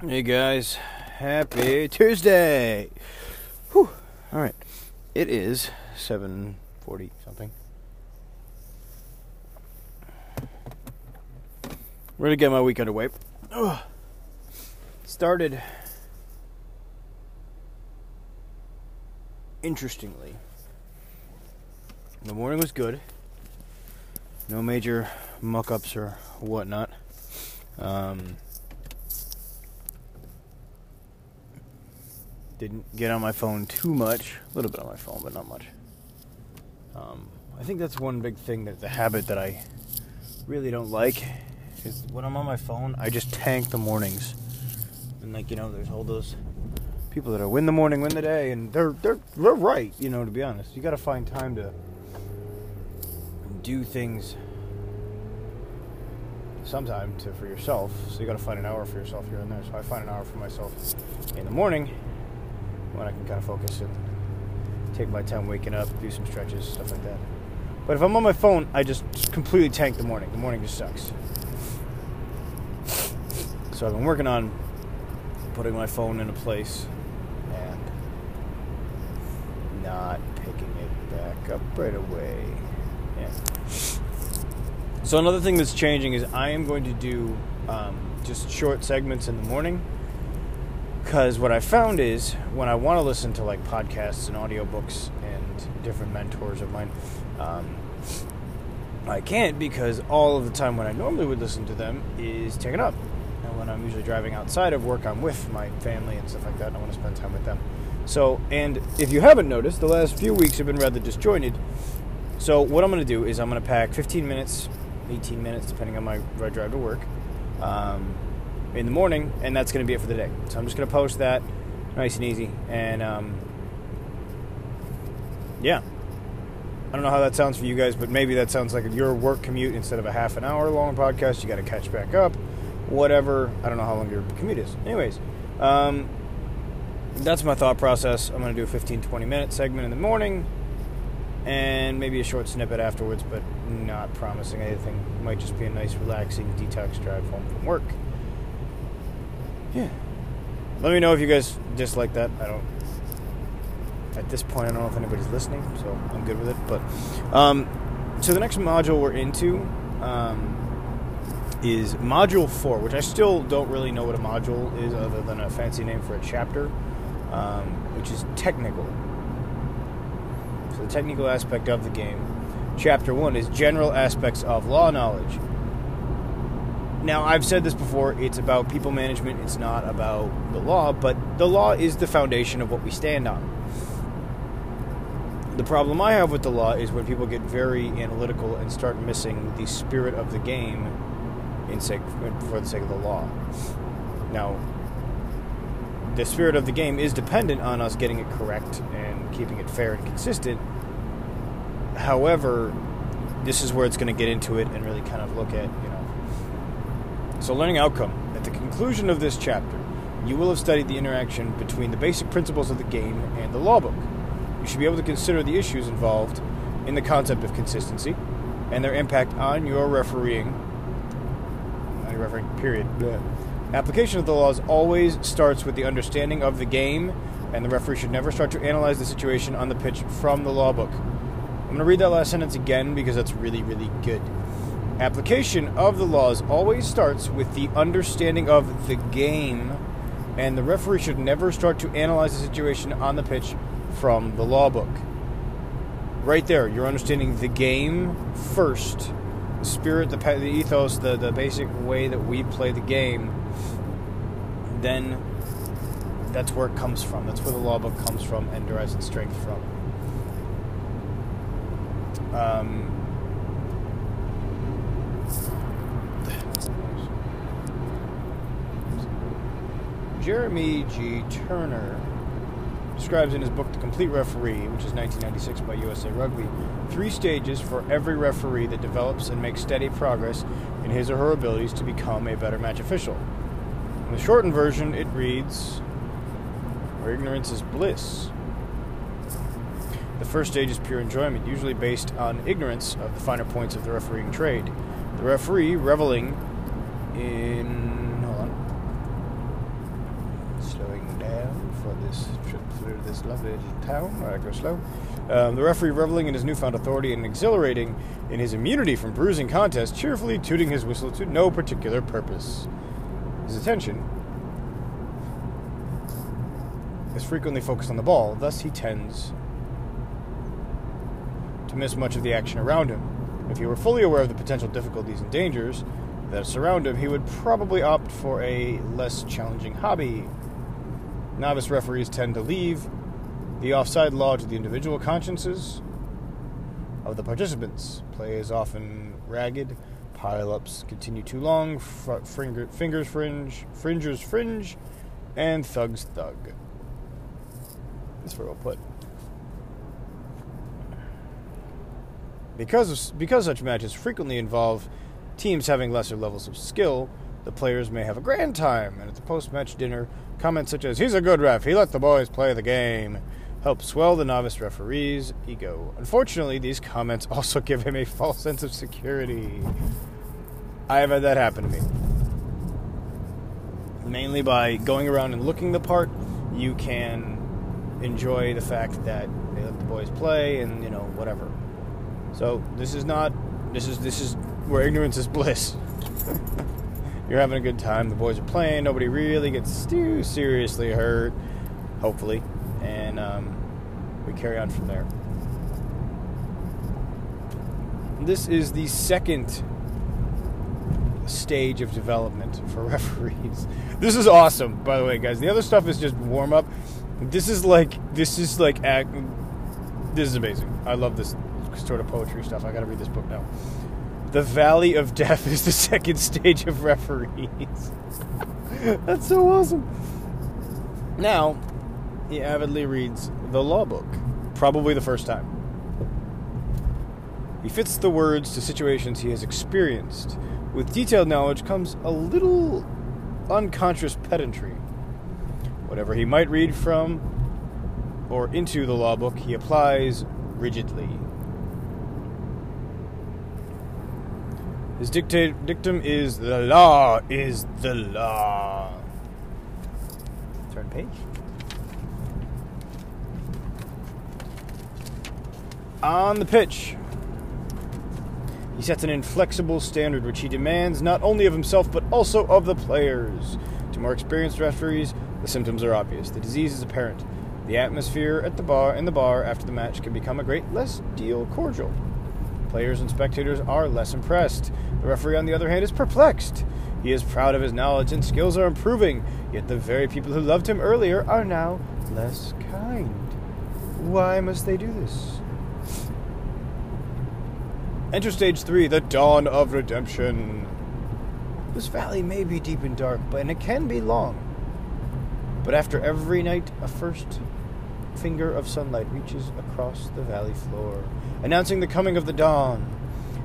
Hey guys, happy Tuesday! Whew. All right, it is seven forty something. Ready to get my week underway. Ugh. Started interestingly. The morning was good. No major muck ups or whatnot. Um, didn't get on my phone too much. A little bit on my phone, but not much. Um, I think that's one big thing that the habit that I really don't like is when I'm on my phone, I just tank the mornings. And like you know, there's all those people that are win the morning, win the day, and they're they're they're right. You know, to be honest, you got to find time to do things sometime to for yourself. So you got to find an hour for yourself here and there. So I find an hour for myself in the morning when I can kind of focus and take my time waking up, do some stretches, stuff like that. But if I'm on my phone, I just completely tank the morning. The morning just sucks. So I've been working on putting my phone in a place and not picking it back up right away. So another thing that's changing is I am going to do um, just short segments in the morning because what I found is when I want to listen to like podcasts and audiobooks and different mentors of mine, um, I can't because all of the time when I normally would listen to them is taken up. And when I'm usually driving outside of work, I'm with my family and stuff like that, and I want to spend time with them. So, and if you haven't noticed, the last few weeks have been rather disjointed. So, what I'm going to do is I'm going to pack 15 minutes, 18 minutes, depending on my ride drive to work. Um, in the morning, and that's going to be it for the day. So I'm just going to post that nice and easy. And um, yeah, I don't know how that sounds for you guys, but maybe that sounds like your work commute instead of a half an hour long podcast. You got to catch back up, whatever. I don't know how long your commute is. Anyways, um, that's my thought process. I'm going to do a 15 20 minute segment in the morning and maybe a short snippet afterwards, but not promising anything. It might just be a nice, relaxing detox drive home from work yeah. Let me know if you guys dislike that. I don't. At this point, I don't know if anybody's listening, so I'm good with it. But um, so the next module we're into um, is module four, which I still don't really know what a module is, other than a fancy name for a chapter, um, which is technical. The technical aspect of the game. Chapter one is general aspects of law knowledge. Now, I've said this before, it's about people management, it's not about the law, but the law is the foundation of what we stand on. The problem I have with the law is when people get very analytical and start missing the spirit of the game in sake, for the sake of the law. Now, the spirit of the game is dependent on us getting it correct and keeping it fair and consistent. However, this is where it's going to get into it and really kind of look at, you know, so, learning outcome. At the conclusion of this chapter, you will have studied the interaction between the basic principles of the game and the law book. You should be able to consider the issues involved in the concept of consistency and their impact on your refereeing. On your refereeing, period. Blech. Application of the laws always starts with the understanding of the game, and the referee should never start to analyze the situation on the pitch from the law book. I'm going to read that last sentence again because that's really, really good. Application of the laws always starts with the understanding of the game, and the referee should never start to analyze the situation on the pitch from the law book. Right there, you're understanding the game first, the spirit, the, the ethos, the, the basic way that we play the game. Then that's where it comes from. That's where the law book comes from and derives its strength from. Um, Jeremy G. Turner describes in his book The Complete Referee, which is 1996 by USA Rugby, three stages for every referee that develops and makes steady progress in his or her abilities to become a better match official. In the shortened version, it reads Where ignorance is bliss. The first stage is pure enjoyment, usually based on ignorance of the finer points of the refereeing trade. The referee, reveling in. Hold on. Slowing down for this trip through this lovely town where I go slow. Um, the referee, reveling in his newfound authority and exhilarating in his immunity from bruising contests, cheerfully tooting his whistle to no particular purpose. His attention is frequently focused on the ball, thus, he tends to miss much of the action around him. If he were fully aware of the potential difficulties and dangers that surround him, he would probably opt for a less challenging hobby. Novice referees tend to leave the offside law to the individual consciences of the participants. Play is often ragged, pile ups continue too long, fr- finger, fingers fringe, fringers fringe, and thugs thug. That's very well put. Because, of, because such matches frequently involve teams having lesser levels of skill, the players may have a grand time, and at the post match dinner, comments such as, He's a good ref, he let the boys play the game, help swell the novice referee's ego. Unfortunately, these comments also give him a false sense of security. I have had that happen to me. Mainly by going around and looking the part, you can enjoy the fact that they let the boys play and, you know, whatever. So this is not this is this is where ignorance is bliss. You're having a good time. The boys are playing. Nobody really gets too seriously hurt, hopefully, and um, we carry on from there. This is the second stage of development for referees. This is awesome, by the way, guys. The other stuff is just warm up. This is like this is like. This is amazing. I love this sort of poetry stuff. I got to read this book now. The Valley of Death is the second stage of referees. That's so awesome. Now, he avidly reads the law book, probably the first time. He fits the words to situations he has experienced. With detailed knowledge comes a little unconscious pedantry. Whatever he might read from or into the law book, he applies rigidly. His dictum is the law is the law. Turn page. On the pitch, he sets an inflexible standard which he demands not only of himself but also of the players. To more experienced referees, the symptoms are obvious. The disease is apparent. The atmosphere at the bar in the bar after the match can become a great less deal cordial. Players and spectators are less impressed. The referee, on the other hand, is perplexed. He is proud of his knowledge and skills are improving, yet the very people who loved him earlier are now less kind. Why must they do this? Enter stage three, the dawn of redemption. This valley may be deep and dark, but and it can be long. But after every night, a first finger of sunlight reaches across the valley floor, announcing the coming of the dawn.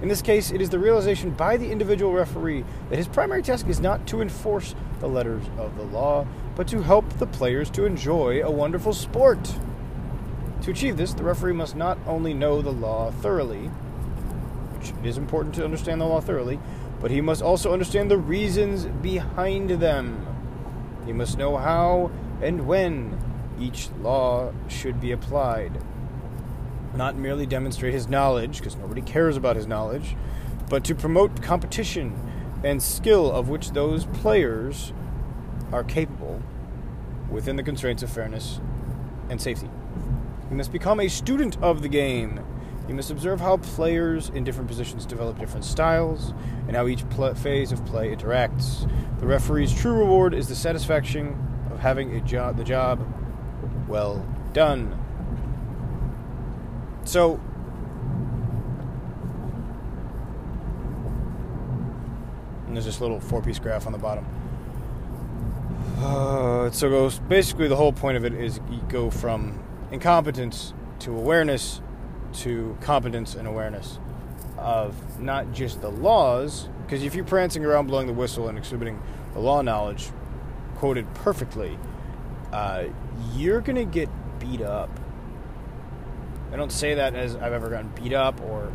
In this case, it is the realization by the individual referee that his primary task is not to enforce the letters of the law, but to help the players to enjoy a wonderful sport. To achieve this, the referee must not only know the law thoroughly, which it is important to understand the law thoroughly, but he must also understand the reasons behind them. He must know how and when each law should be applied not merely demonstrate his knowledge, because nobody cares about his knowledge, but to promote competition and skill of which those players are capable within the constraints of fairness and safety. He must become a student of the game. You must observe how players in different positions develop different styles and how each pl- phase of play interacts. The referee's true reward is the satisfaction of having a the job well done. So, and there's this little four piece graph on the bottom. Uh, so goes basically the whole point of it is you go from incompetence to awareness to competence and awareness of not just the laws, because if you're prancing around blowing the whistle and exhibiting the law knowledge quoted perfectly, uh, you're going to get beat up I don't say that as I've ever gotten beat up or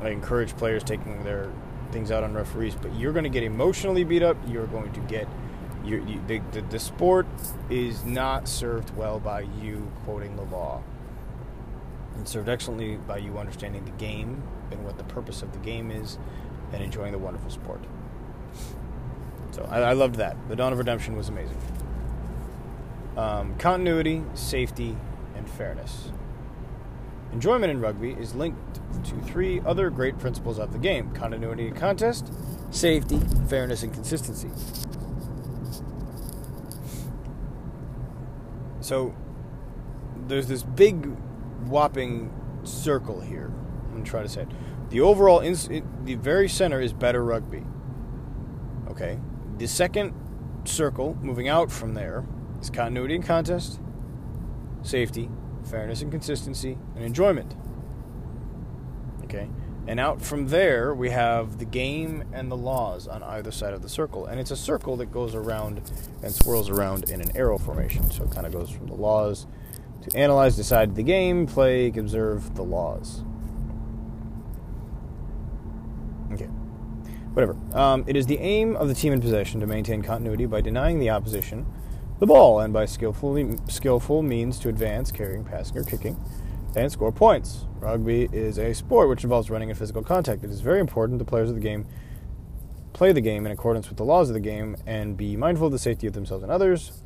I encourage players taking their things out on referees, but you're going to get emotionally beat up. You're going to get you, you, the, the, the sport is not served well by you quoting the law. It's served excellently by you understanding the game and what the purpose of the game is and enjoying the wonderful sport. So I, I loved that. The Dawn of Redemption was amazing. Um, continuity, safety, and fairness. Enjoyment in rugby is linked to three other great principles of the game continuity in contest, safety, fairness, and consistency. So there's this big whopping circle here. I'm going to try to say it. The overall, ins- the very center is better rugby. Okay. The second circle, moving out from there, is continuity and contest, safety, fairness and consistency, and enjoyment. Okay. And out from there, we have the game and the laws on either side of the circle. And it's a circle that goes around and swirls around in an arrow formation. So it kind of goes from the laws to analyze, decide the game, play, observe the laws. Okay. Whatever. Um, it is the aim of the team in possession to maintain continuity by denying the opposition the ball and by skillful, skillful means to advance, carrying, passing, or kicking and score points. Rugby is a sport which involves running and physical contact. It is very important the players of the game play the game in accordance with the laws of the game and be mindful of the safety of themselves and others.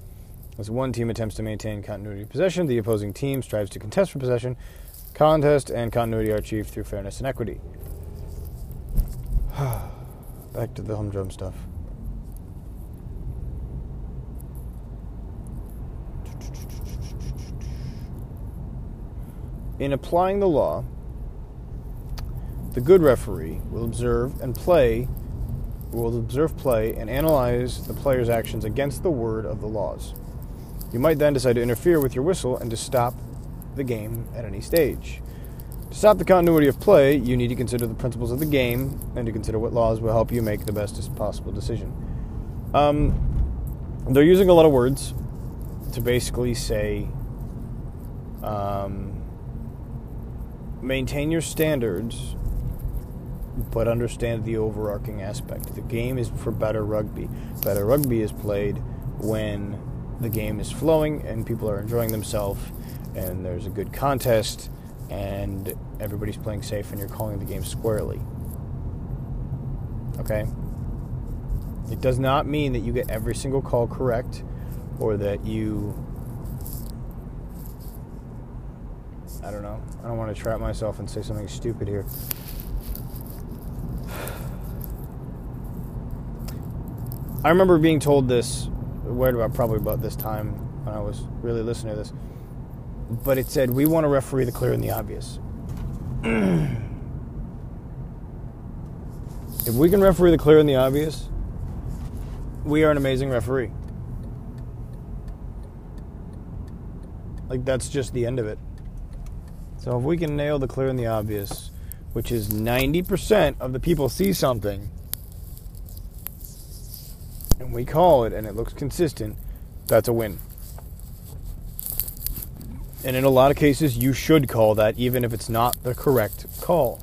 As one team attempts to maintain continuity of possession, the opposing team strives to contest for possession. Contest and continuity are achieved through fairness and equity. Back to the humdrum stuff. In applying the law, the good referee will observe and play will observe play and analyze the player's actions against the word of the laws. You might then decide to interfere with your whistle and to stop the game at any stage. To stop the continuity of play, you need to consider the principles of the game and to consider what laws will help you make the best possible decision. Um, they're using a lot of words to basically say um, maintain your standards, but understand the overarching aspect. The game is for better rugby. Better rugby is played when the game is flowing and people are enjoying themselves and there's a good contest and everybody's playing safe and you're calling the game squarely. Okay? It does not mean that you get every single call correct or that you I don't know. I don't want to trap myself and say something stupid here. I remember being told this, where about probably about this time when I was really listening to this. But it said, we want to referee the clear and the obvious. if we can referee the clear and the obvious, we are an amazing referee. Like, that's just the end of it. So if we can nail the clear and the obvious, which is 90% of the people see something, and we call it and it looks consistent, that's a win. And in a lot of cases, you should call that even if it's not the correct call.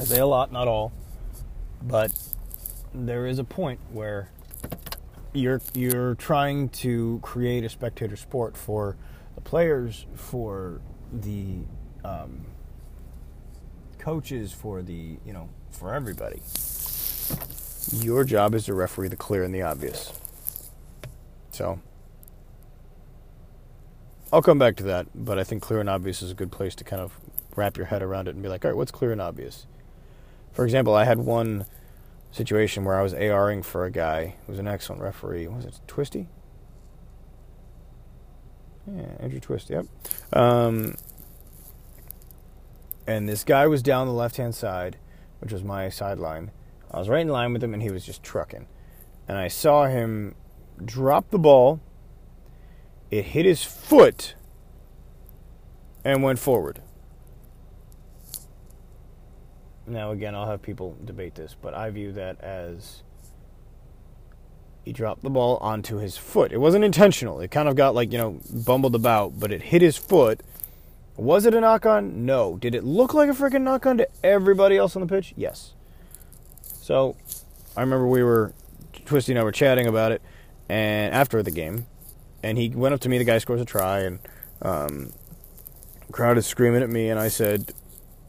I say a lot, not all, but there is a point where you're you're trying to create a spectator sport for the players, for the um, coaches, for the you know, for everybody. Your job is to referee the clear and the obvious. So I'll come back to that, but I think clear and obvious is a good place to kind of wrap your head around it and be like, all right, what's clear and obvious? For example, I had one situation where I was ARing for a guy who was an excellent referee. Was it Twisty? Yeah, Andrew Twist, yep. Um, and this guy was down the left hand side, which was my sideline. I was right in line with him, and he was just trucking. And I saw him drop the ball. It hit his foot and went forward. Now, again, I'll have people debate this, but I view that as he dropped the ball onto his foot. It wasn't intentional. It kind of got like, you know, bumbled about, but it hit his foot Was it a knock on? No. Did it look like a freaking knock on to everybody else on the pitch? Yes. So I remember we were, Twisty and I were chatting about it, and after the game, and he went up to me. The guy scores a try, and um, crowd is screaming at me, and I said,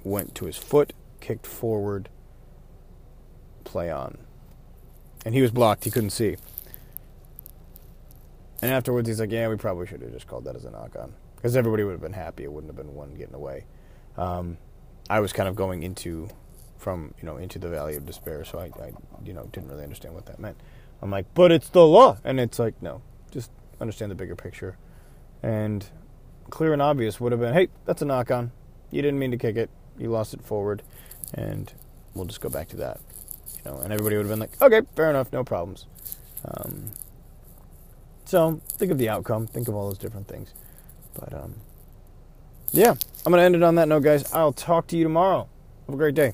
went to his foot, kicked forward, play on, and he was blocked. He couldn't see. And afterwards, he's like, "Yeah, we probably should have just called that as a knock on, because everybody would have been happy. It wouldn't have been one getting away." Um, I was kind of going into from you know into the valley of despair, so I, I you know didn't really understand what that meant. I'm like, "But it's the law," and it's like, no, just understand the bigger picture. And clear and obvious would have been, "Hey, that's a knock on. You didn't mean to kick it. You lost it forward, and we'll just go back to that." You know, and everybody would have been like, "Okay, fair enough, no problems." Um, so think of the outcome. Think of all those different things. But um, yeah, I'm gonna end it on that note, guys. I'll talk to you tomorrow. Have a great day.